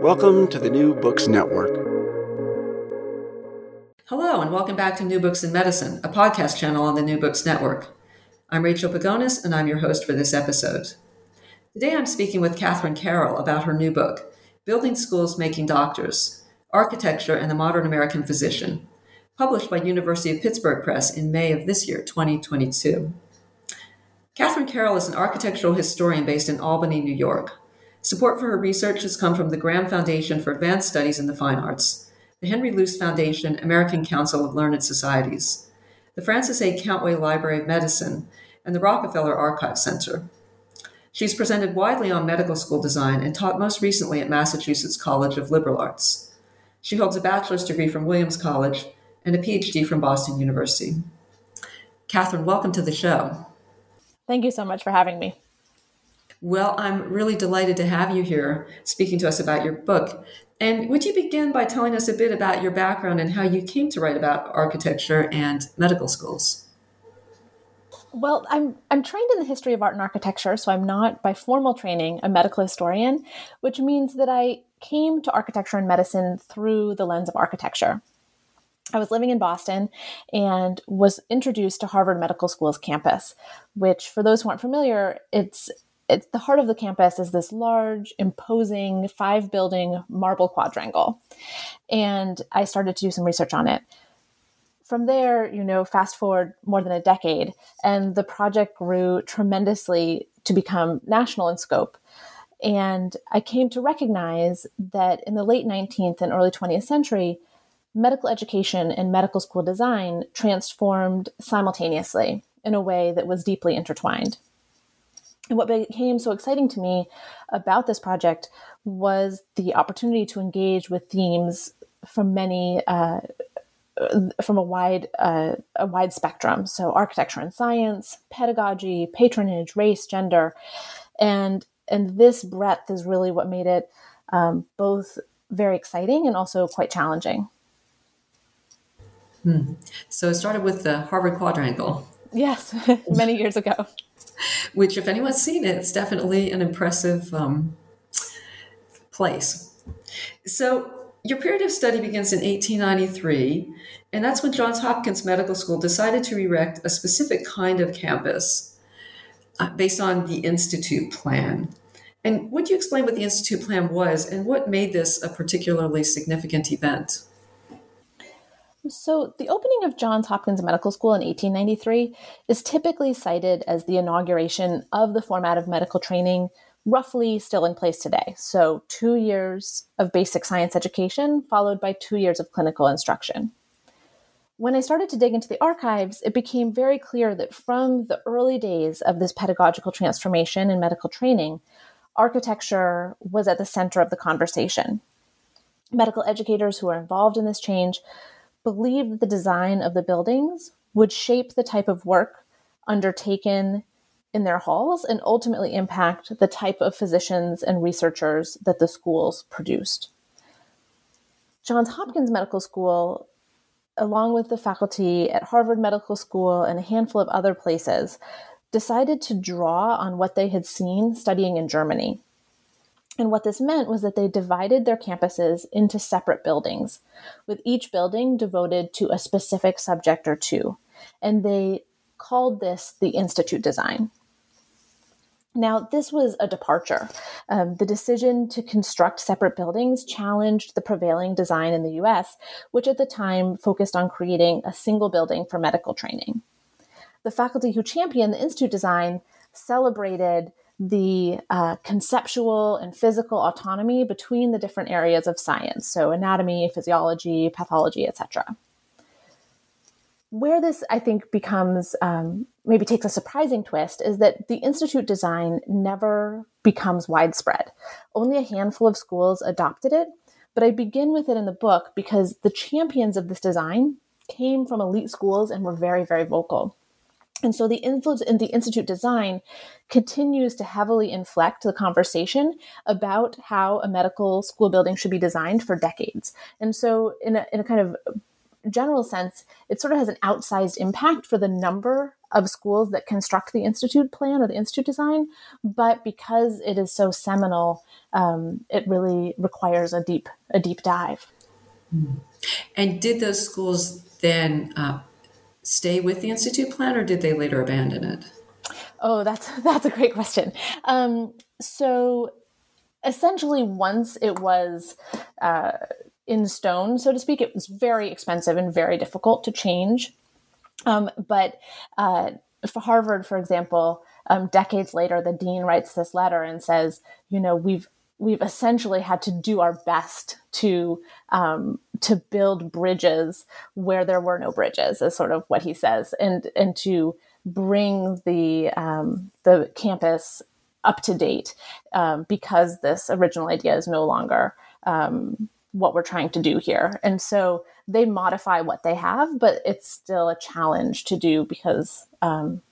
Welcome to the New Books Network. Hello, and welcome back to New Books in Medicine, a podcast channel on the New Books Network. I'm Rachel Pagonis, and I'm your host for this episode. Today I'm speaking with Catherine Carroll about her new book, Building Schools Making Doctors Architecture and the Modern American Physician, published by University of Pittsburgh Press in May of this year, 2022. Catherine Carroll is an architectural historian based in Albany, New York. Support for her research has come from the Graham Foundation for Advanced Studies in the Fine Arts, the Henry Luce Foundation, American Council of Learned Societies, the Francis A. Countway Library of Medicine, and the Rockefeller Archive Center. She's presented widely on medical school design and taught most recently at Massachusetts College of Liberal Arts. She holds a bachelor's degree from Williams College and a PhD from Boston University. Catherine, welcome to the show. Thank you so much for having me. Well, I'm really delighted to have you here speaking to us about your book. And would you begin by telling us a bit about your background and how you came to write about architecture and medical schools? Well, I'm I'm trained in the history of art and architecture, so I'm not by formal training a medical historian, which means that I came to architecture and medicine through the lens of architecture. I was living in Boston and was introduced to Harvard Medical School's campus, which, for those who aren't familiar, it's it's the heart of the campus is this large, imposing five building marble quadrangle. And I started to do some research on it. From there, you know, fast forward more than a decade, and the project grew tremendously to become national in scope. And I came to recognize that in the late 19th and early 20th century, medical education and medical school design transformed simultaneously in a way that was deeply intertwined. And what became so exciting to me about this project was the opportunity to engage with themes from many uh, from a wide uh, a wide spectrum. So architecture and science, pedagogy, patronage, race, gender, and and this breadth is really what made it um, both very exciting and also quite challenging. Hmm. So it started with the Harvard Quadrangle. Yes, many years ago which, if anyone's seen it, it's definitely an impressive um, place. So, your period of study begins in 1893, and that's when Johns Hopkins Medical School decided to erect a specific kind of campus uh, based on the Institute Plan. And would you explain what the Institute Plan was and what made this a particularly significant event? So, the opening of Johns Hopkins Medical School in 1893 is typically cited as the inauguration of the format of medical training, roughly still in place today. So, two years of basic science education, followed by two years of clinical instruction. When I started to dig into the archives, it became very clear that from the early days of this pedagogical transformation in medical training, architecture was at the center of the conversation. Medical educators who were involved in this change believed the design of the buildings would shape the type of work undertaken in their halls and ultimately impact the type of physicians and researchers that the schools produced. Johns Hopkins Medical School, along with the faculty at Harvard Medical School and a handful of other places, decided to draw on what they had seen studying in Germany. And what this meant was that they divided their campuses into separate buildings, with each building devoted to a specific subject or two. And they called this the Institute design. Now, this was a departure. Um, the decision to construct separate buildings challenged the prevailing design in the US, which at the time focused on creating a single building for medical training. The faculty who championed the Institute design celebrated the uh, conceptual and physical autonomy between the different areas of science, so anatomy, physiology, pathology, etc where this, I think, becomes um, maybe takes a surprising twist is that the institute design never becomes widespread. Only a handful of schools adopted it, but I begin with it in the book because the champions of this design came from elite schools and were very, very vocal. And so the influence in the institute design continues to heavily inflect the conversation about how a medical school building should be designed for decades. And so, in a, in a kind of general sense, it sort of has an outsized impact for the number of schools that construct the institute plan or the institute design. But because it is so seminal, um, it really requires a deep a deep dive. And did those schools then uh, stay with the institute plan, or did they later abandon it? Oh, that's that's a great question. Um, so essentially, once it was uh, in stone, so to speak. It was very expensive and very difficult to change. Um, but uh, for Harvard, for example, um, decades later, the dean writes this letter and says, you know, we've we've essentially had to do our best to um, to build bridges where there were no bridges, is sort of what he says, and and to bring the um, the campus up to date um, because this original idea is no longer um, what we're trying to do here. And so they modify what they have, but it's still a challenge to do because um,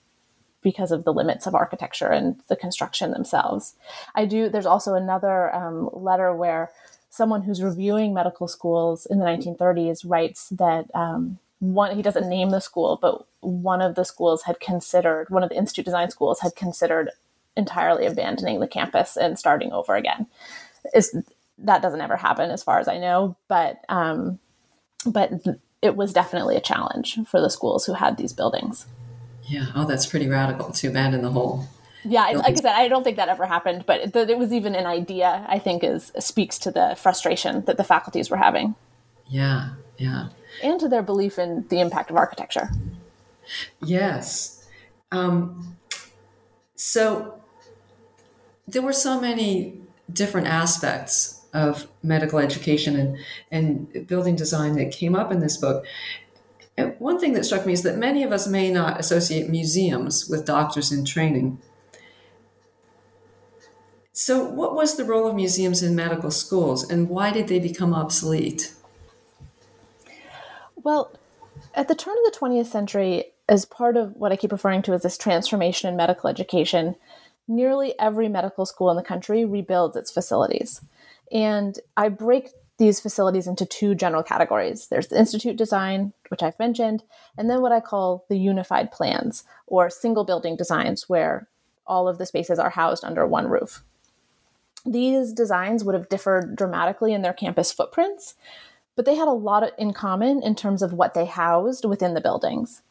because of the limits of architecture and the construction themselves. I do. There's also another um, letter where someone who's reviewing medical schools in the 1930s writes that um, one he doesn't name the school, but one of the schools had considered one of the institute design schools had considered entirely abandoning the campus and starting over again. Is that doesn't ever happen as far as I know, but um, but it was definitely a challenge for the schools who had these buildings. Yeah. Oh, that's pretty radical to abandon the whole. Yeah, like I said, I don't think that ever happened, but that it was even an idea. I think is speaks to the frustration that the faculties were having. Yeah, yeah, and to their belief in the impact of architecture. Yes. Um, so there were so many different aspects of medical education and, and building design that came up in this book. And one thing that struck me is that many of us may not associate museums with doctors in training. So, what was the role of museums in medical schools and why did they become obsolete? Well, at the turn of the 20th century, as part of what I keep referring to as this transformation in medical education, nearly every medical school in the country rebuilds its facilities. And I break these facilities into two general categories. There's the institute design, which I've mentioned, and then what I call the unified plans or single building designs where all of the spaces are housed under one roof. These designs would have differed dramatically in their campus footprints, but they had a lot in common in terms of what they housed within the buildings.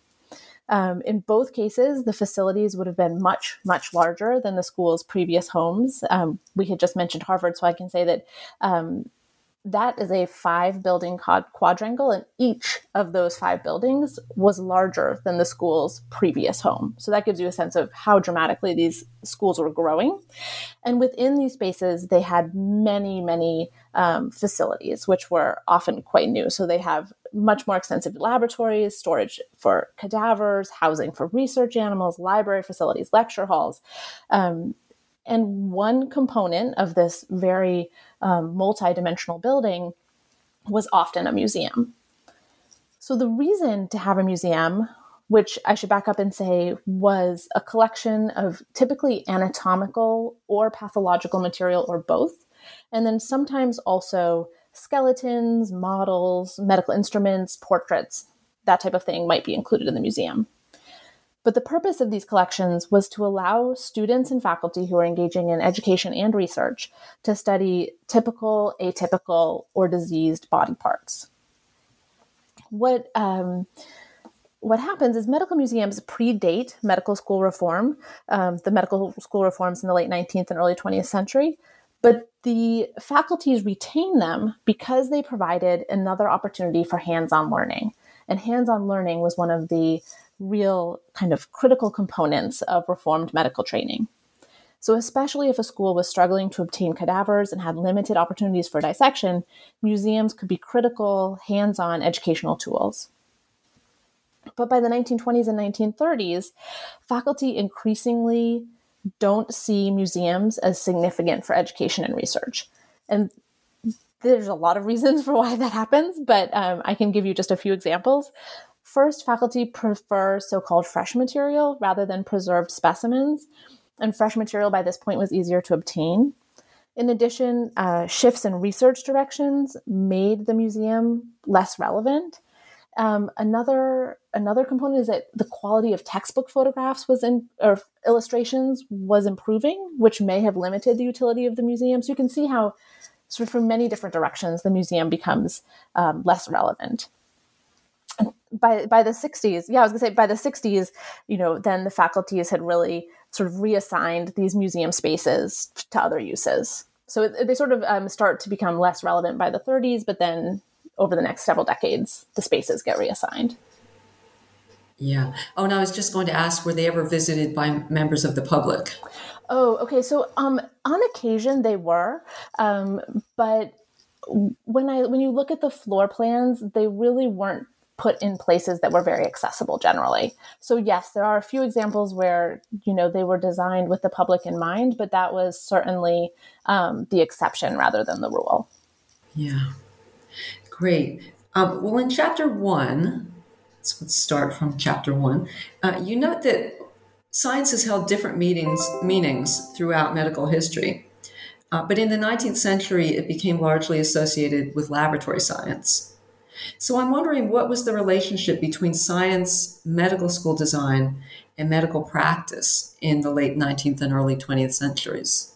Um, in both cases, the facilities would have been much, much larger than the school's previous homes. Um, we had just mentioned Harvard, so I can say that um, that is a five building quadrangle, and each of those five buildings was larger than the school's previous home. So that gives you a sense of how dramatically these schools were growing. And within these spaces, they had many, many um, facilities, which were often quite new. So they have much more extensive laboratories, storage for cadavers, housing for research animals, library facilities, lecture halls. Um, and one component of this very um, multi-dimensional building was often a museum. So the reason to have a museum which I should back up and say was a collection of typically anatomical or pathological material or both, and then sometimes also skeletons, models, medical instruments, portraits, that type of thing might be included in the museum. But the purpose of these collections was to allow students and faculty who are engaging in education and research to study typical, atypical, or diseased body parts. What um, what happens is medical museums predate medical school reform, um, the medical school reforms in the late 19th and early 20th century, but the faculties retain them because they provided another opportunity for hands on learning. And hands on learning was one of the real kind of critical components of reformed medical training. So, especially if a school was struggling to obtain cadavers and had limited opportunities for dissection, museums could be critical hands on educational tools. But by the 1920s and 1930s, faculty increasingly don't see museums as significant for education and research. And there's a lot of reasons for why that happens, but um, I can give you just a few examples. First, faculty prefer so called fresh material rather than preserved specimens, and fresh material by this point was easier to obtain. In addition, uh, shifts in research directions made the museum less relevant. Um, another another component is that the quality of textbook photographs was in or illustrations was improving, which may have limited the utility of the museum. So you can see how, sort of from many different directions, the museum becomes um, less relevant. By by the 60s, yeah, I was gonna say by the 60s, you know, then the faculties had really sort of reassigned these museum spaces to other uses. So they sort of um, start to become less relevant by the 30s, but then over the next several decades, the spaces get reassigned. Yeah. Oh, and I was just going to ask, were they ever visited by members of the public? Oh, okay. So, um, on occasion they were, um, but when I when you look at the floor plans, they really weren't put in places that were very accessible generally. So yes, there are a few examples where you know they were designed with the public in mind, but that was certainly um, the exception rather than the rule. Yeah. Great. Um, well, in chapter one, let's start from chapter one. Uh, you note that science has held different meanings, meanings throughout medical history. Uh, but in the 19th century, it became largely associated with laboratory science. So I'm wondering what was the relationship between science, medical school design, and medical practice in the late 19th and early 20th centuries?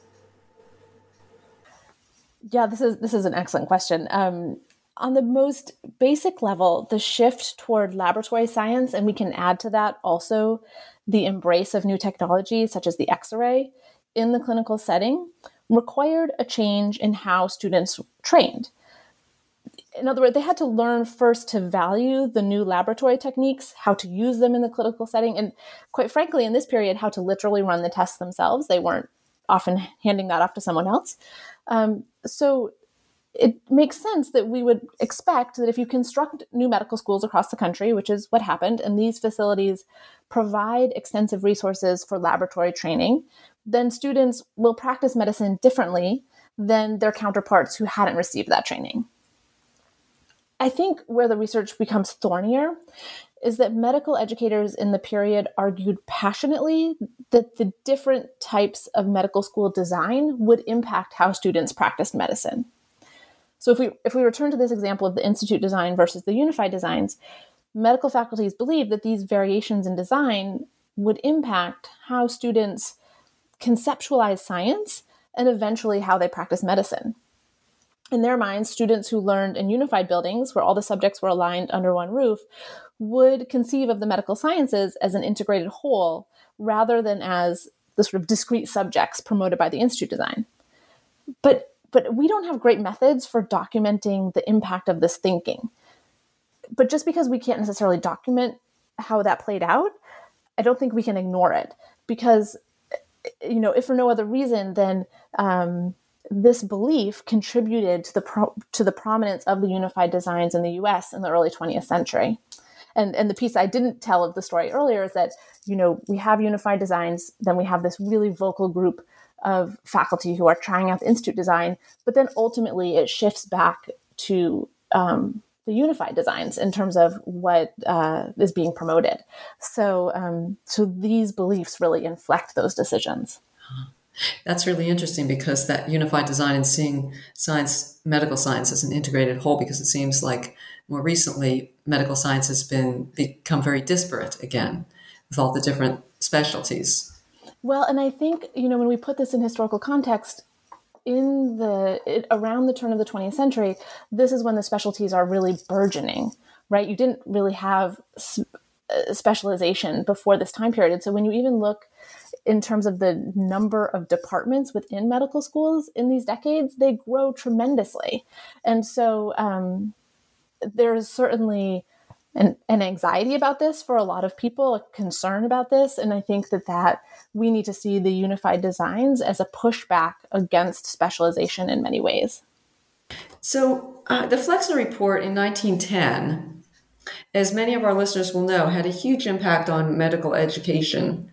Yeah, this is this is an excellent question. Um, on the most basic level, the shift toward laboratory science, and we can add to that also the embrace of new technology such as the X ray in the clinical setting, required a change in how students trained. In other words, they had to learn first to value the new laboratory techniques, how to use them in the clinical setting, and quite frankly, in this period, how to literally run the tests themselves. They weren't often handing that off to someone else. Um, so it makes sense that we would expect that if you construct new medical schools across the country, which is what happened, and these facilities provide extensive resources for laboratory training, then students will practice medicine differently than their counterparts who hadn't received that training. I think where the research becomes thornier is that medical educators in the period argued passionately that the different types of medical school design would impact how students practiced medicine. So if we if we return to this example of the institute design versus the unified designs, medical faculties believe that these variations in design would impact how students conceptualize science and eventually how they practice medicine. In their minds, students who learned in unified buildings where all the subjects were aligned under one roof would conceive of the medical sciences as an integrated whole rather than as the sort of discrete subjects promoted by the institute design. But but we don't have great methods for documenting the impact of this thinking. But just because we can't necessarily document how that played out, I don't think we can ignore it because, you know, if for no other reason, then um, this belief contributed to the pro- to the prominence of the unified designs in the U.S. in the early 20th century. And and the piece I didn't tell of the story earlier is that you know we have unified designs, then we have this really vocal group of faculty who are trying out the institute design, but then ultimately it shifts back to um, the unified designs in terms of what uh, is being promoted. So, um, so these beliefs really inflect those decisions. That's really interesting because that unified design and seeing science, medical science as an integrated whole, because it seems like more recently medical science has been become very disparate again with all the different specialties. Well, and I think you know when we put this in historical context, in the it, around the turn of the 20th century, this is when the specialties are really burgeoning, right? You didn't really have uh, specialization before this time period. And So when you even look in terms of the number of departments within medical schools in these decades, they grow tremendously. And so um, there's certainly an, an anxiety about this for a lot of people, a concern about this. And I think that that we need to see the unified designs as a pushback against specialization in many ways. So uh, the Flexner Report in 1910, as many of our listeners will know, had a huge impact on medical education.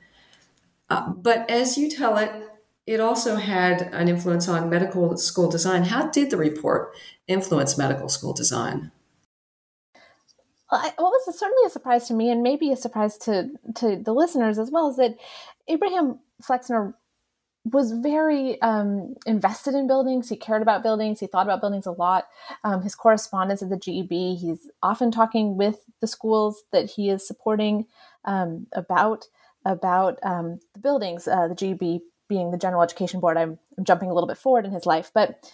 Uh, but as you tell it, it also had an influence on medical school design. How did the report influence medical school design? Well, what was certainly a surprise to me, and maybe a surprise to to the listeners as well, is that Abraham Flexner was very um, invested in buildings. He cared about buildings. He thought about buildings a lot. Um, his correspondence at the GEB, he's often talking with the schools that he is supporting um, about about um, the buildings. Uh, the GEB being the General Education Board. I'm, I'm jumping a little bit forward in his life, but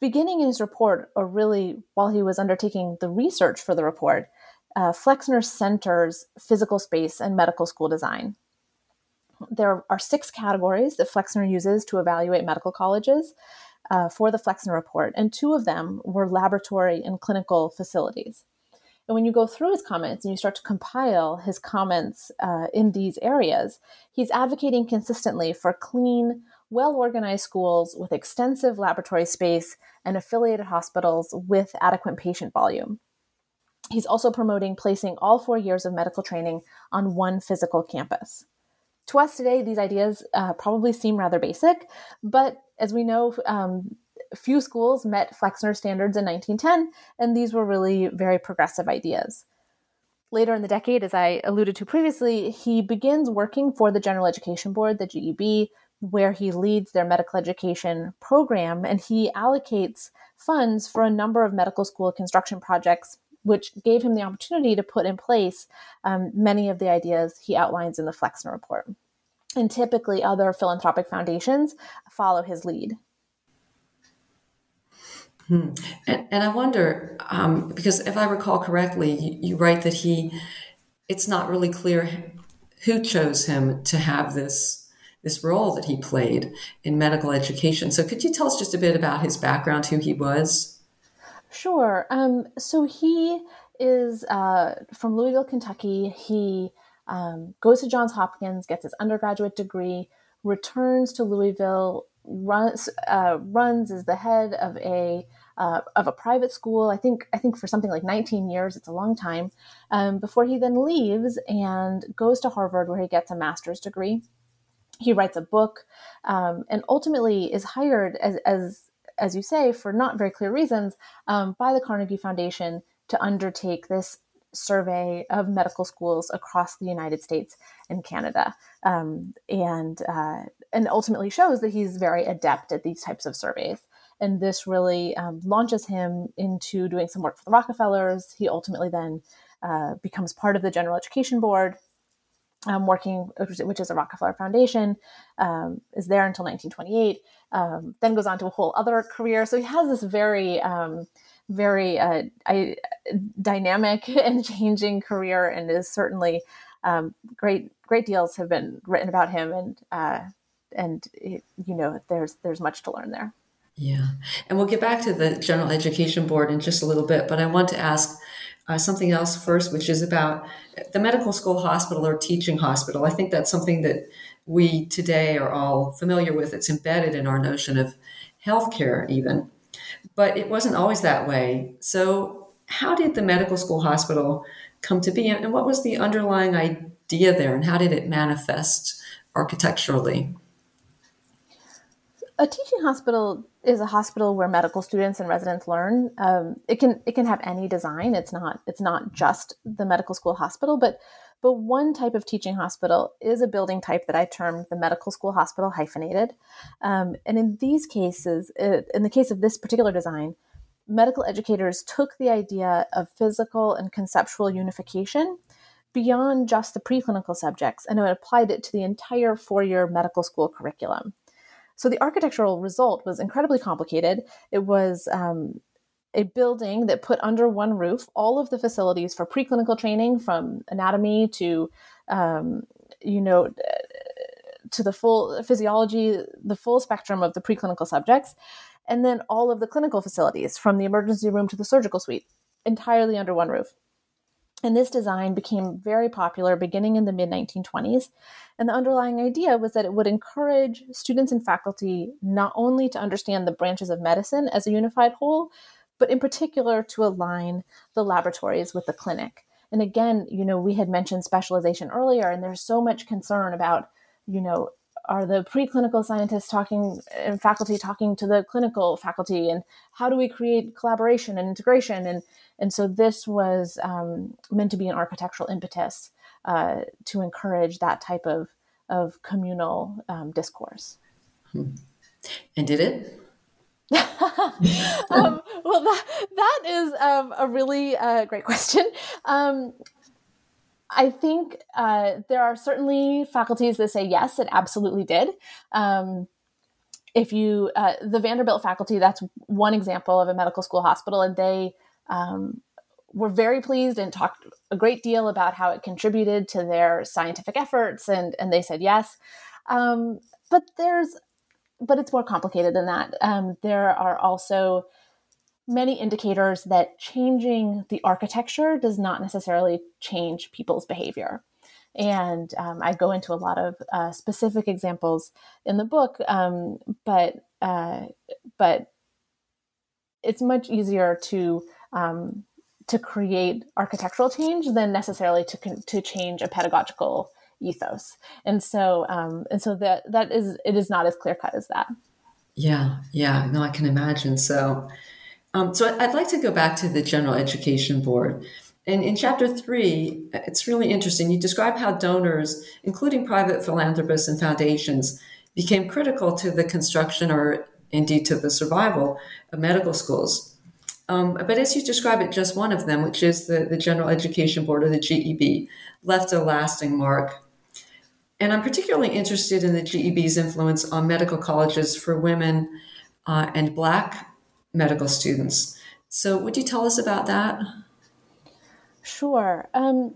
beginning in his report, or really while he was undertaking the research for the report, uh, Flexner centers physical space and medical school design. There are six categories that Flexner uses to evaluate medical colleges uh, for the Flexner report, and two of them were laboratory and clinical facilities. And when you go through his comments and you start to compile his comments uh, in these areas, he's advocating consistently for clean, well organized schools with extensive laboratory space and affiliated hospitals with adequate patient volume. He's also promoting placing all four years of medical training on one physical campus. To us today, these ideas uh, probably seem rather basic, but as we know, um, few schools met Flexner standards in 1910, and these were really very progressive ideas. Later in the decade, as I alluded to previously, he begins working for the General Education Board, the GEB, where he leads their medical education program and he allocates funds for a number of medical school construction projects which gave him the opportunity to put in place um, many of the ideas he outlines in the flexner report and typically other philanthropic foundations follow his lead hmm. and, and, i wonder um, because if i recall correctly you, you write that he it's not really clear who chose him to have this this role that he played in medical education. So, could you tell us just a bit about his background, who he was? Sure. Um, so, he is uh, from Louisville, Kentucky. He um, goes to Johns Hopkins, gets his undergraduate degree, returns to Louisville, runs uh, runs as the head of a uh, of a private school. I think I think for something like 19 years, it's a long time. Um, before he then leaves and goes to Harvard, where he gets a master's degree he writes a book um, and ultimately is hired as, as as you say for not very clear reasons um, by the carnegie foundation to undertake this survey of medical schools across the united states and canada um, and uh, and ultimately shows that he's very adept at these types of surveys and this really um, launches him into doing some work for the rockefellers he ultimately then uh, becomes part of the general education board um, working, which is a Rockefeller Foundation, um, is there until 1928. Um, then goes on to a whole other career. So he has this very, um, very uh, I, dynamic and changing career, and is certainly um, great. Great deals have been written about him, and uh, and it, you know, there's there's much to learn there. Yeah, and we'll get back to the General Education Board in just a little bit, but I want to ask uh, something else first, which is about the medical school hospital or teaching hospital. I think that's something that we today are all familiar with. It's embedded in our notion of healthcare, even. But it wasn't always that way. So, how did the medical school hospital come to be, and what was the underlying idea there, and how did it manifest architecturally? A teaching hospital is a hospital where medical students and residents learn. Um, it can it can have any design. It's not it's not just the medical school hospital, but but one type of teaching hospital is a building type that I term the medical school hospital hyphenated. Um, and in these cases, it, in the case of this particular design, medical educators took the idea of physical and conceptual unification beyond just the preclinical subjects and applied it to the entire four year medical school curriculum. So the architectural result was incredibly complicated. It was um, a building that put under one roof all of the facilities for preclinical training from anatomy to, um, you know, to the full physiology, the full spectrum of the preclinical subjects, and then all of the clinical facilities from the emergency room to the surgical suite entirely under one roof. And this design became very popular beginning in the mid 1920s. And the underlying idea was that it would encourage students and faculty not only to understand the branches of medicine as a unified whole, but in particular to align the laboratories with the clinic. And again, you know, we had mentioned specialization earlier, and there's so much concern about, you know, are the preclinical scientists talking and faculty talking to the clinical faculty? And how do we create collaboration and integration? And and so this was um, meant to be an architectural impetus uh, to encourage that type of of communal um, discourse. Hmm. and did it? Um, well that, that is um, a really uh, great question. Um, I think uh, there are certainly faculties that say yes, it absolutely did. Um, if you, uh, the Vanderbilt faculty, that's one example of a medical school hospital, and they um, were very pleased and talked a great deal about how it contributed to their scientific efforts, and and they said yes. Um, but there's, but it's more complicated than that. Um, there are also many indicators that changing the architecture does not necessarily change people's behavior. And um, I go into a lot of uh, specific examples in the book, um, but uh, but it's much easier to um, to create architectural change than necessarily to to change a pedagogical ethos. And so um, and so that that is it is not as clear cut as that. Yeah, yeah, no, I can imagine. So um, so I'd like to go back to the General Education Board. And in chapter three, it's really interesting. You describe how donors, including private philanthropists and foundations, became critical to the construction or indeed to the survival of medical schools. Um, but as you describe it, just one of them, which is the, the General Education Board or the GEB, left a lasting mark. And I'm particularly interested in the GEB's influence on medical colleges for women uh, and Black medical students. So, would you tell us about that? Sure. Um,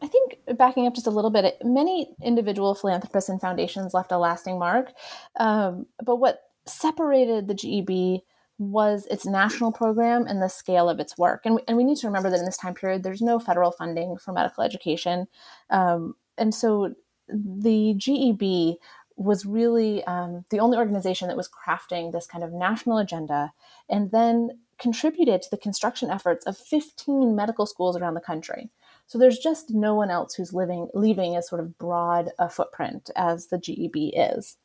I think backing up just a little bit, many individual philanthropists and foundations left a lasting mark. Um, but what separated the GEB was its national program and the scale of its work. And we, and we need to remember that in this time period, there's no federal funding for medical education. Um, and so the GEB was really um, the only organization that was crafting this kind of national agenda and then contributed to the construction efforts of 15 medical schools around the country. So there's just no one else who's living leaving as sort of broad a footprint as the GEB is.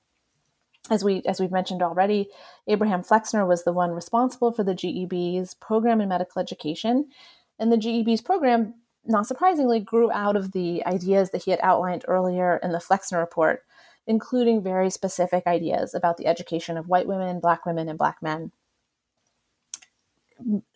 As we as we've mentioned already, Abraham Flexner was the one responsible for the GEB's program in medical education, and the GEB's program, not surprisingly, grew out of the ideas that he had outlined earlier in the Flexner report, including very specific ideas about the education of white women, black women, and black men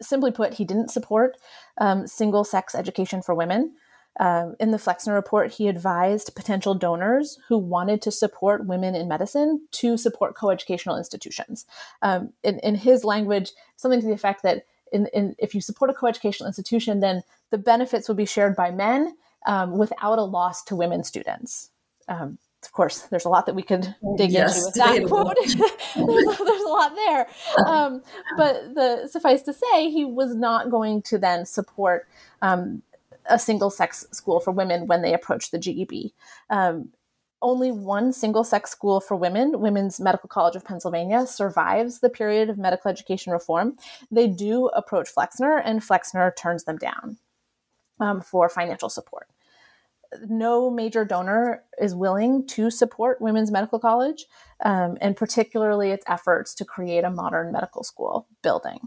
simply put, he didn't support um, single sex education for women. Um, in the Flexner report, he advised potential donors who wanted to support women in medicine to support coeducational institutions. Um, in, in, his language, something to the effect that in, in, if you support a coeducational institution, then the benefits will be shared by men um, without a loss to women students. Um, of course, there's a lot that we could dig yes, into with that quote. there's, there's, a lot there. Um, but the suffice to say, he was not going to then support um, a single sex school for women when they approached the GEB. Um, only one single sex school for women, Women's Medical College of Pennsylvania, survives the period of medical education reform. They do approach Flexner, and Flexner turns them down um, for financial support no major donor is willing to support Women's Medical College, um, and particularly its efforts to create a modern medical school building.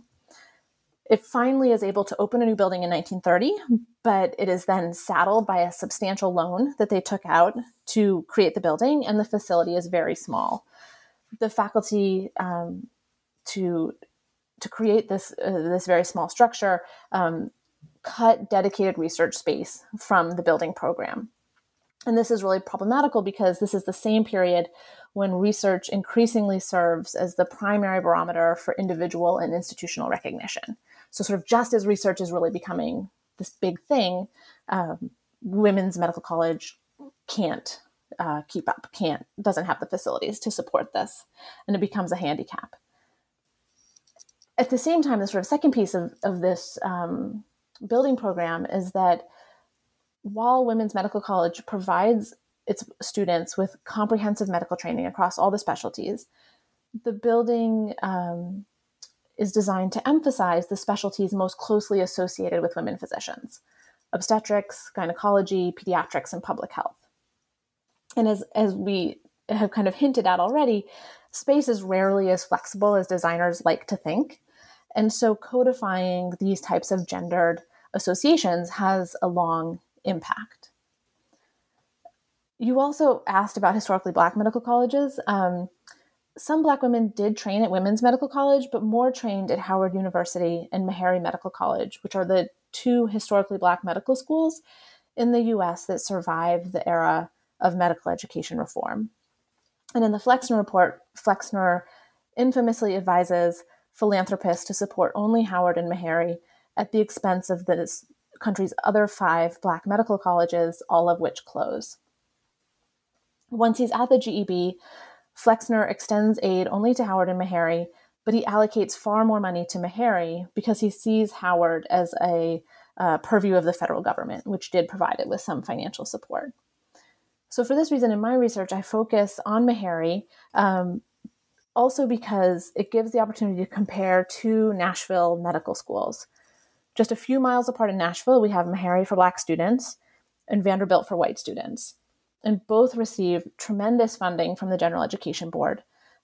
It finally is able to open a new building in 1930, but it is then saddled by a substantial loan that they took out to create the building, and the facility is very small. The faculty um, to to create this uh, this very small structure um, cut dedicated research space from the building program. And this is really problematical because this is the same period when research increasingly serves as the primary barometer for individual and institutional recognition. So, sort of just as research is really becoming this big thing, um, women's medical college can't uh, keep up, can't, doesn't have the facilities to support this, and it becomes a handicap. At the same time, the sort of second piece of, of this um, building program is that while Women's Medical College provides its students with comprehensive medical training across all the specialties, the building um, is designed to emphasize the specialties most closely associated with women physicians obstetrics, gynecology, pediatrics, and public health. And as, as we have kind of hinted at already, space is rarely as flexible as designers like to think. And so codifying these types of gendered associations has a long impact. You also asked about historically black medical colleges. Um, some black women did train at Women's Medical College, but more trained at Howard University and Meharry Medical College, which are the two historically black medical schools in the US that survived the era of medical education reform. And in the Flexner report, Flexner infamously advises philanthropists to support only Howard and Meharry at the expense of the country's other five black medical colleges, all of which close. Once he's at the GEB, Flexner extends aid only to Howard and Meharry, but he allocates far more money to Meharry because he sees Howard as a uh, purview of the federal government, which did provide it with some financial support. So, for this reason, in my research, I focus on Meharry, um, also because it gives the opportunity to compare two Nashville medical schools. Just a few miles apart in Nashville, we have Meharry for Black students and Vanderbilt for white students. And both receive tremendous funding from the General Education Board.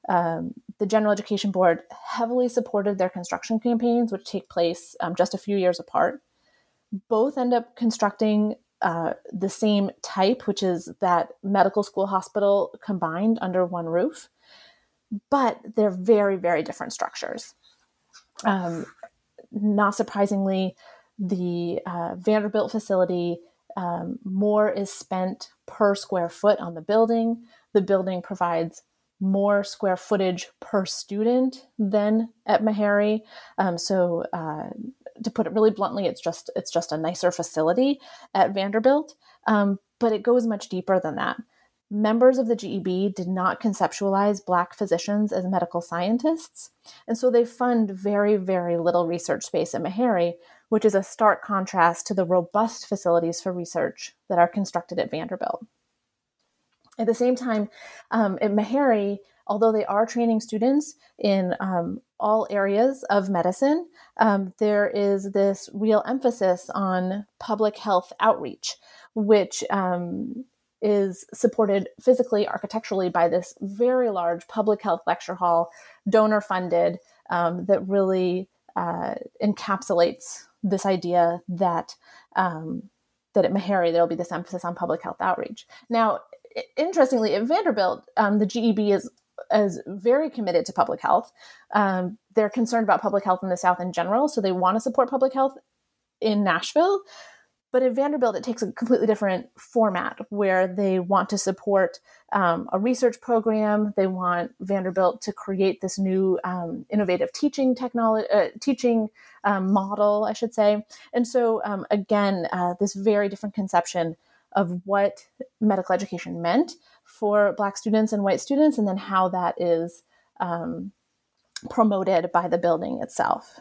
Um, the General Education Board heavily supported their construction campaigns, which take place um, just a few years apart. Both end up constructing uh, the same type, which is that medical school hospital combined under one roof, but they're very, very different structures. Um, not surprisingly, the uh, Vanderbilt facility, um, more is spent per square foot on the building. The building provides more square footage per student than at Meharry. Um, so, uh, to put it really bluntly, it's just it's just a nicer facility at Vanderbilt. Um, but it goes much deeper than that members of the GEB did not conceptualize Black physicians as medical scientists, and so they fund very, very little research space at Meharry, which is a stark contrast to the robust facilities for research that are constructed at Vanderbilt. At the same time, um, at Meharry, although they are training students in um, all areas of medicine, um, there is this real emphasis on public health outreach, which um, is supported physically, architecturally by this very large public health lecture hall, donor funded, um, that really uh, encapsulates this idea that um, that at Meharry there will be this emphasis on public health outreach. Now, interestingly, at Vanderbilt, um, the GEB is is very committed to public health. Um, they're concerned about public health in the South in general, so they want to support public health in Nashville. But at Vanderbilt, it takes a completely different format where they want to support um, a research program. They want Vanderbilt to create this new um, innovative teaching technology, uh, teaching um, model, I should say. And so, um, again, uh, this very different conception of what medical education meant for Black students and white students, and then how that is um, promoted by the building itself.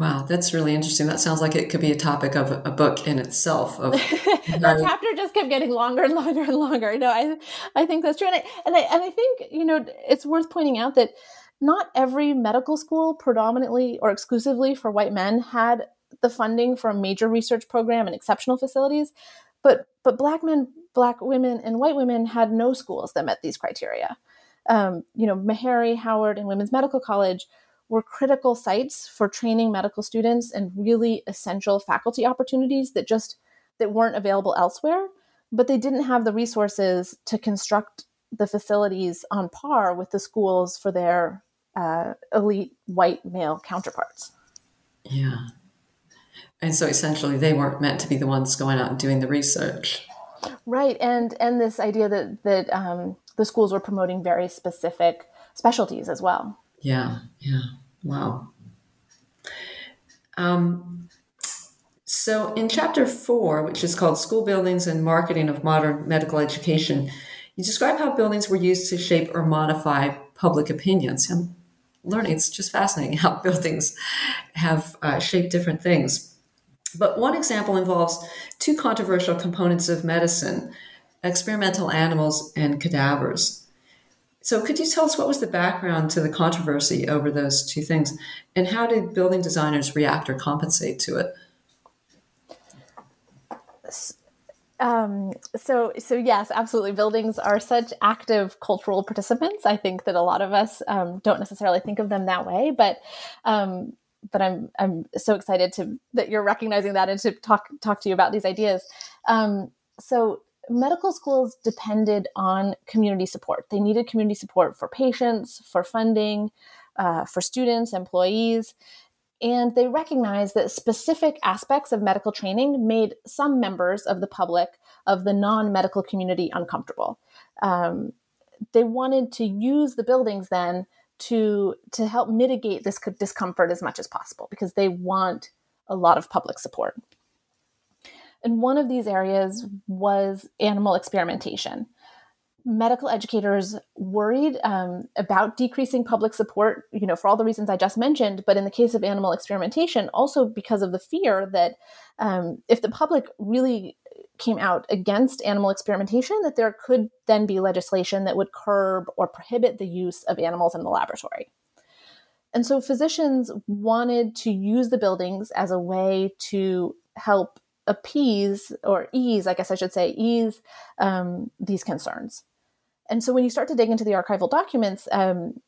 Wow, that's really interesting. That sounds like it could be a topic of a book in itself. Of the chapter just kept getting longer and longer and longer. No, I, I think that's true, and I, and I, and I think you know it's worth pointing out that not every medical school, predominantly or exclusively for white men, had the funding for a major research program and exceptional facilities. But but black men, black women, and white women had no schools that met these criteria. Um, you know, Meharry, Howard, and Women's Medical College were critical sites for training medical students and really essential faculty opportunities that just that weren't available elsewhere. But they didn't have the resources to construct the facilities on par with the schools for their uh, elite white male counterparts. Yeah. And so essentially they weren't meant to be the ones going out and doing the research. Right. And and this idea that that um, the schools were promoting very specific specialties as well. Yeah. Yeah. Wow. Um, so in chapter four, which is called School Buildings and Marketing of Modern Medical Education, you describe how buildings were used to shape or modify public opinions. I'm learning. It's just fascinating how buildings have uh, shaped different things. But one example involves two controversial components of medicine experimental animals and cadavers. So, could you tell us what was the background to the controversy over those two things? And how did building designers react or compensate to it? Um, so, so yes, absolutely. Buildings are such active cultural participants. I think that a lot of us um, don't necessarily think of them that way, but um, but I'm I'm so excited to that you're recognizing that and to talk talk to you about these ideas. Um, so, medical schools depended on community support. They needed community support for patients, for funding, uh, for students, employees, and they recognized that specific aspects of medical training made some members of the public, of the non medical community, uncomfortable. Um, they wanted to use the buildings then to, to help mitigate this discomfort as much as possible because they want a lot of public support. And one of these areas was animal experimentation medical educators worried um, about decreasing public support, you know, for all the reasons I just mentioned. But in the case of animal experimentation, also because of the fear that um, if the public really came out against animal experimentation, that there could then be legislation that would curb or prohibit the use of animals in the laboratory. And so physicians wanted to use the buildings as a way to help appease or ease, I guess I should say, ease um, these concerns. And so when you start to dig into the archival documents, um,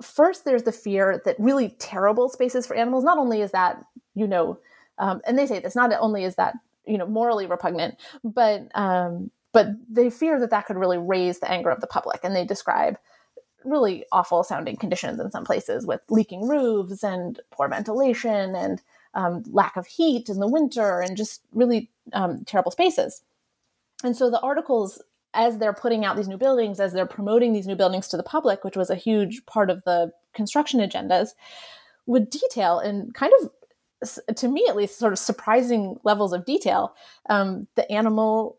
first there's the fear that really terrible spaces for animals, not only is that, you know, um, and they say this, not only is that, you know, morally repugnant, but, um, but they fear that that could really raise the anger of the public. And they describe really awful sounding conditions in some places with leaking roofs and poor ventilation and um, lack of heat in the winter and just really um, terrible spaces. And so the articles as they're putting out these new buildings, as they're promoting these new buildings to the public, which was a huge part of the construction agendas, would detail in kind of, to me at least, sort of surprising levels of detail um, the animal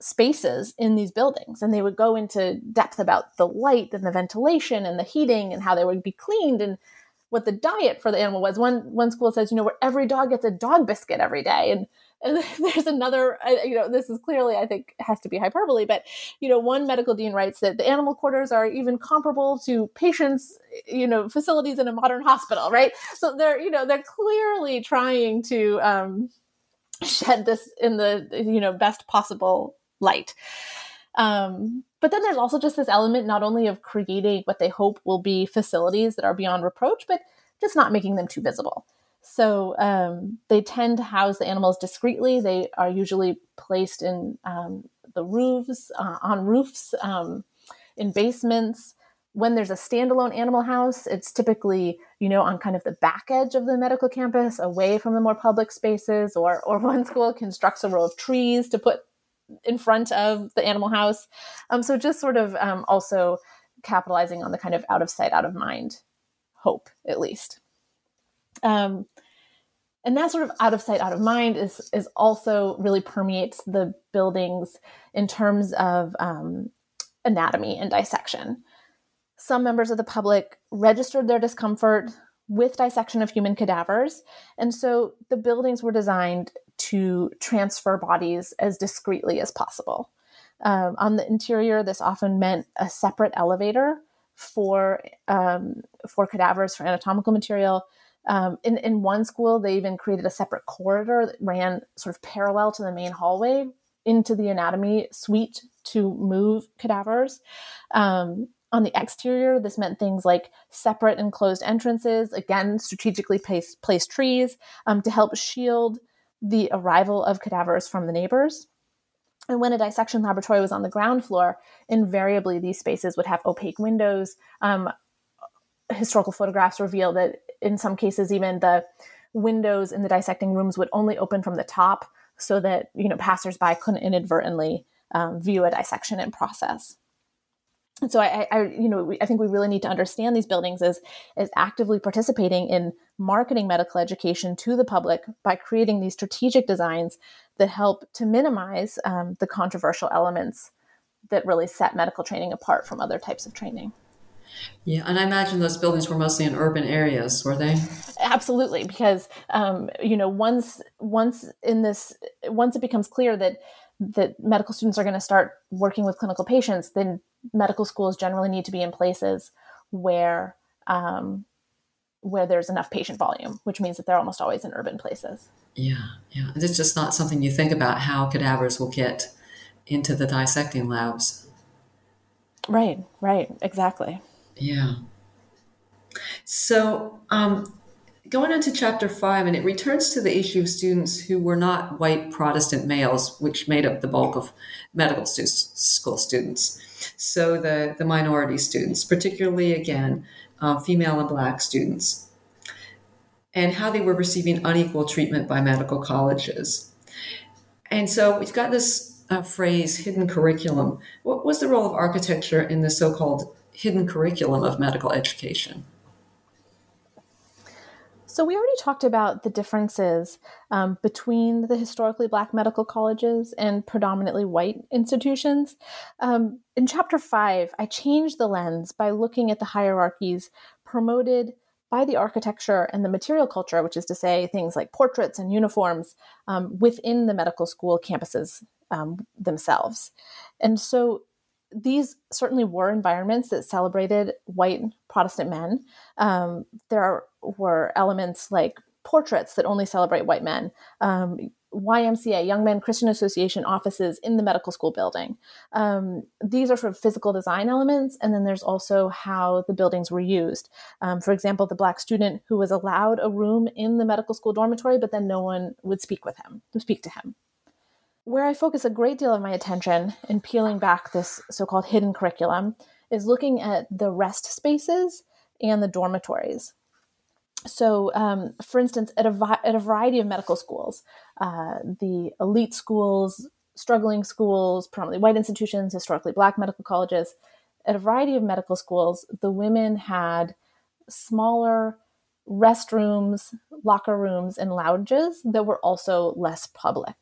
spaces in these buildings. And they would go into depth about the light and the ventilation and the heating and how they would be cleaned and what the diet for the animal was. One one school says, you know, where every dog gets a dog biscuit every day, and and there's another, you know, this is clearly, I think, has to be hyperbole, but, you know, one medical dean writes that the animal quarters are even comparable to patients, you know, facilities in a modern hospital, right? So they're, you know, they're clearly trying to um, shed this in the, you know, best possible light. Um, but then there's also just this element not only of creating what they hope will be facilities that are beyond reproach, but just not making them too visible. So um, they tend to house the animals discreetly. They are usually placed in um, the roofs, uh, on roofs, um, in basements. When there's a standalone animal house, it's typically, you know, on kind of the back edge of the medical campus, away from the more public spaces, or or one school constructs a row of trees to put in front of the animal house. Um, so just sort of um, also capitalizing on the kind of out of sight, out of mind hope, at least. Um, and that sort of out of sight, out of mind is is also really permeates the buildings in terms of um, anatomy and dissection. Some members of the public registered their discomfort with dissection of human cadavers, and so the buildings were designed to transfer bodies as discreetly as possible. Um, on the interior, this often meant a separate elevator for um, for cadavers for anatomical material um, in, in one school, they even created a separate corridor that ran sort of parallel to the main hallway into the anatomy suite to move cadavers. Um, on the exterior, this meant things like separate enclosed entrances, again, strategically placed, placed trees um, to help shield the arrival of cadavers from the neighbors. And when a dissection laboratory was on the ground floor, invariably these spaces would have opaque windows. Um, historical photographs reveal that in some cases even the windows in the dissecting rooms would only open from the top so that you know passersby couldn't inadvertently um, view a dissection in process and so I, I you know I think we really need to understand these buildings as as actively participating in marketing medical education to the public by creating these strategic designs that help to minimize um, the controversial elements that really set medical training apart from other types of training. Yeah, and I imagine those buildings were mostly in urban areas, were they? Absolutely, because um, you know once once in this once it becomes clear that that medical students are going to start working with clinical patients, then medical schools generally need to be in places where um, where there's enough patient volume, which means that they're almost always in urban places. Yeah, yeah, it's just not something you think about how cadavers will get into the dissecting labs. Right, right, exactly. Yeah. So, um, going into chapter five, and it returns to the issue of students who were not white Protestant males, which made up the bulk of medical stu- school students. So, the, the minority students, particularly again, uh, female and black students, and how they were receiving unequal treatment by medical colleges. And so, we've got this uh, phrase, hidden curriculum. What was the role of architecture in the so called hidden curriculum of medical education? So, we already talked about the differences um, between the historically black medical colleges and predominantly white institutions. Um, in chapter five, I changed the lens by looking at the hierarchies promoted by the architecture and the material culture, which is to say things like portraits and uniforms um, within the medical school campuses um, themselves. And so these certainly were environments that celebrated white Protestant men. Um, there were elements like portraits that only celebrate white men, um, YMCA, Young Men Christian Association offices in the medical school building. Um, these are sort of physical design elements, and then there's also how the buildings were used. Um, for example, the black student who was allowed a room in the medical school dormitory, but then no one would speak with him, speak to him where I focus a great deal of my attention in peeling back this so called hidden curriculum is looking at the rest spaces and the dormitories. So, um, for instance, at a, vi- at a variety of medical schools, uh, the elite schools, struggling schools, predominantly white institutions, historically black medical colleges, at a variety of medical schools, the women had smaller restrooms, locker rooms, and lounges that were also less public.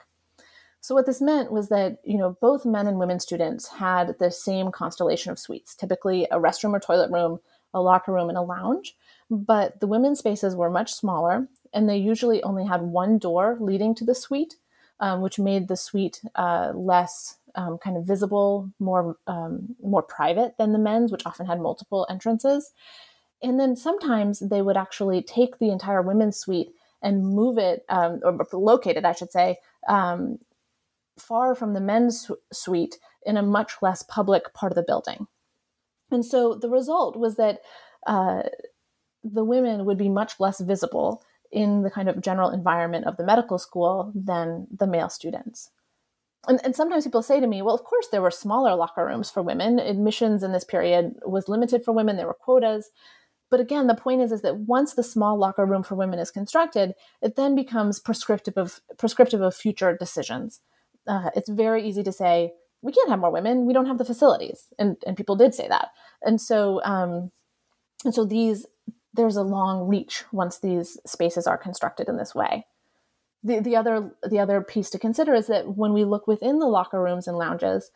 So what this meant was that, you know, both men and women students had the same constellation of suites, typically a restroom or toilet room, a locker room, and a lounge. But the women's spaces were much smaller, and they usually only had one door leading to the suite, um, which made the suite uh, less um, kind of visible, more um, more private than the men's, which often had multiple entrances. And then sometimes they would actually take the entire women's suite and move it, um, or locate it, I should say, um, far from the men's suite in a much less public part of the building. And so the result was that uh, the women would be much less visible in the kind of general environment of the medical school than the male students. And, and, sometimes people say to me, well, of course, there were smaller locker rooms for women. Admissions in this period was limited for women, there were quotas. But again, the point is, is that once the small locker room for women is constructed, it then becomes prescriptive of, prescriptive of future decisions uh, it's very easy to say we can't have more women. We don't have the facilities. And and people did say that. And so um and so these there's a long reach once these spaces are constructed in this way. The, the other the other piece to consider is that when we look within the locker rooms and lounges,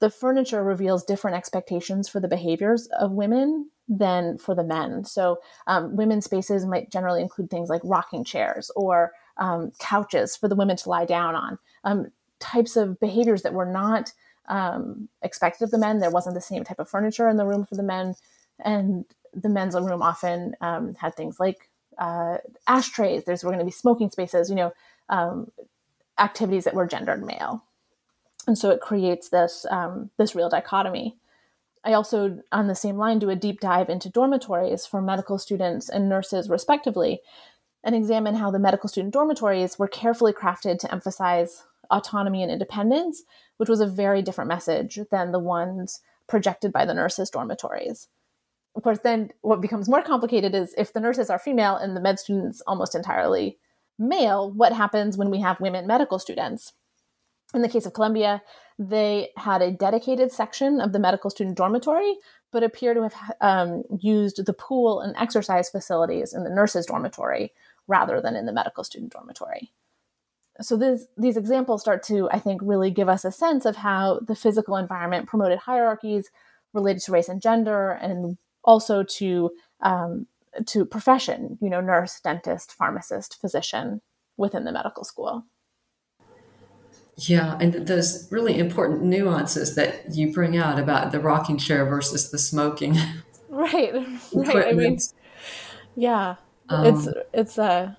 the furniture reveals different expectations for the behaviors of women than for the men. So, um, women's spaces might generally include things like rocking chairs or um, couches for the women to lie down on, um, types of behaviors that were not um, expected of the men. There wasn't the same type of furniture in the room for the men, and the men's room often um, had things like uh, ashtrays. There's were going to be smoking spaces. You know, um, activities that were gendered male, and so it creates this um, this real dichotomy. I also, on the same line, do a deep dive into dormitories for medical students and nurses, respectively, and examine how the medical student dormitories were carefully crafted to emphasize autonomy and independence, which was a very different message than the ones projected by the nurses' dormitories. Of course, then what becomes more complicated is if the nurses are female and the med students almost entirely male, what happens when we have women medical students? In the case of Columbia, they had a dedicated section of the medical student dormitory, but appear to have um, used the pool and exercise facilities in the nurses' dormitory rather than in the medical student dormitory so this, these examples start to, I think, really give us a sense of how the physical environment promoted hierarchies related to race and gender, and also to um, to profession. You know, nurse, dentist, pharmacist, physician within the medical school. Yeah, and those really important nuances that you bring out about the rocking chair versus the smoking. Right. right. I mean, yeah, um, it's it's a uh,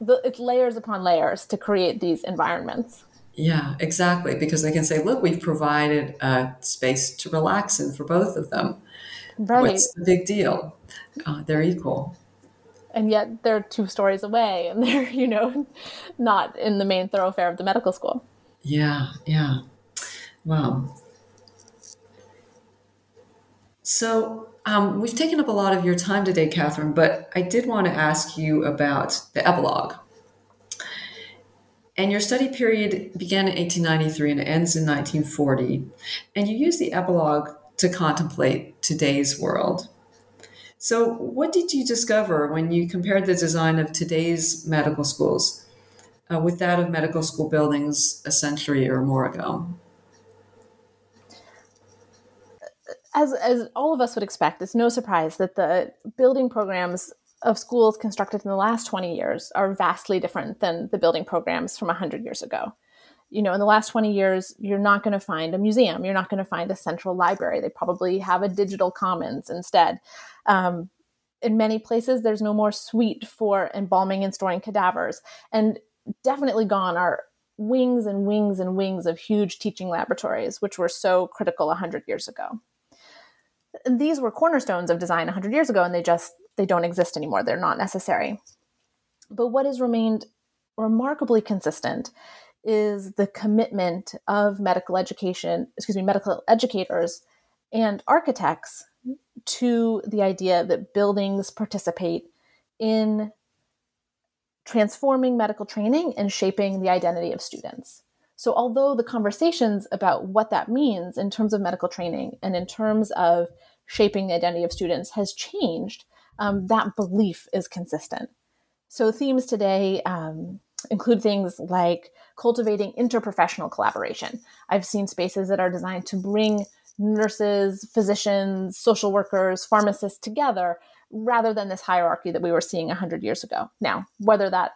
the, it's layers upon layers to create these environments. Yeah, exactly. Because they can say, look, we've provided a space to relax in for both of them. Right. What's the big deal? Uh, they're equal. And yet they're two stories away and they're, you know, not in the main thoroughfare of the medical school. Yeah, yeah. Wow. So um, we've taken up a lot of your time today, Catherine, but I did want to ask you about the epilogue. And your study period began in 1893 and ends in 1940. And you use the epilogue to contemplate today's world. So, what did you discover when you compared the design of today's medical schools uh, with that of medical school buildings a century or more ago? As as all of us would expect, it's no surprise that the building programs of schools constructed in the last 20 years are vastly different than the building programs from 100 years ago. You know, in the last 20 years, you're not going to find a museum. You're not going to find a central library. They probably have a digital commons instead. Um, in many places, there's no more suite for embalming and storing cadavers. And definitely gone are wings and wings and wings of huge teaching laboratories, which were so critical 100 years ago these were cornerstones of design 100 years ago and they just they don't exist anymore. They're not necessary. But what has remained remarkably consistent is the commitment of medical education excuse me medical educators and architects to the idea that buildings participate in transforming medical training and shaping the identity of students so, although the conversations about what that means in terms of medical training and in terms of shaping the identity of students has changed, um, that belief is consistent. So, themes today um, include things like cultivating interprofessional collaboration. I've seen spaces that are designed to bring nurses, physicians, social workers, pharmacists together rather than this hierarchy that we were seeing 100 years ago. Now, whether that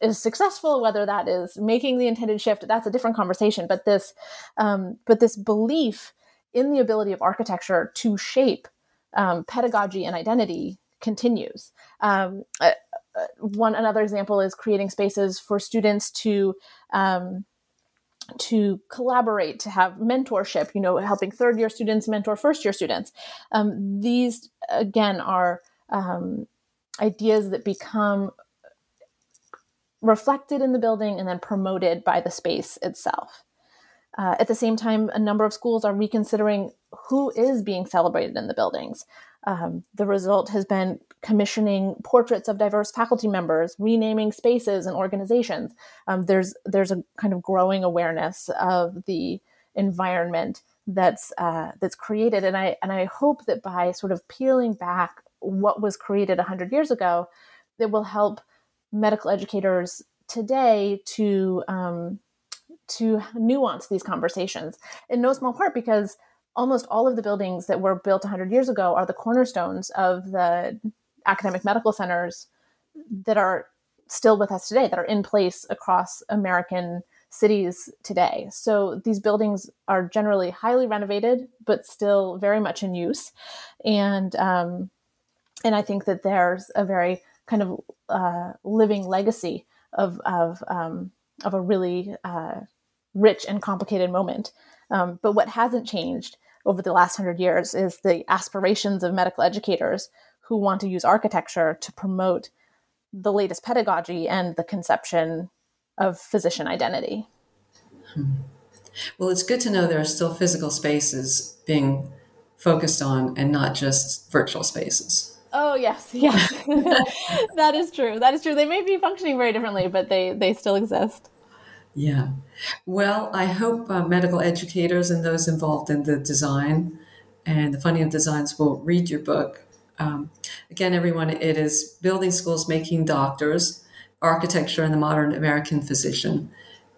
is successful whether that is making the intended shift that's a different conversation. But this um, but this belief in the ability of architecture to shape um, pedagogy and identity continues. Um, uh, uh, one another example is creating spaces for students to um, to collaborate to have mentorship you know helping third year students mentor first year students. Um, these again are um, ideas that become reflected in the building and then promoted by the space itself. Uh, at the same time, a number of schools are reconsidering who is being celebrated in the buildings. Um, the result has been commissioning portraits of diverse faculty members, renaming spaces and organizations. Um, there's there's a kind of growing awareness of the environment that's uh, that's created, and I and I hope that by sort of peeling back what was created hundred years ago, it will help medical educators today to um, to nuance these conversations in no small part because almost all of the buildings that were built 100 years ago are the cornerstones of the academic medical centers that are still with us today that are in place across american cities today. So these buildings are generally highly renovated but still very much in use. And um, and i think that there's a very kind of uh, living legacy of of um, of a really uh, rich and complicated moment. Um, but what hasn't changed over the last hundred years is the aspirations of medical educators who want to use architecture to promote the latest pedagogy and the conception of physician identity. Hmm. Well, it's good to know there are still physical spaces being focused on and not just virtual spaces. Oh yes, yes, that is true. That is true. They may be functioning very differently, but they they still exist. Yeah. Well, I hope uh, medical educators and those involved in the design and the funding of designs will read your book. Um, again, everyone, it is Building Schools Making Doctors Architecture and the Modern American Physician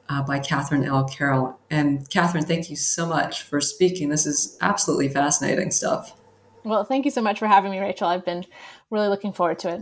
uh, by Catherine L. Carroll. And Catherine, thank you so much for speaking. This is absolutely fascinating stuff. Well, thank you so much for having me, Rachel. I've been really looking forward to it.